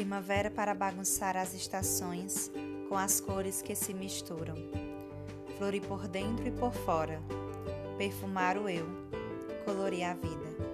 Primavera para bagunçar as estações com as cores que se misturam. Florir por dentro e por fora. Perfumar o eu, colorir a vida.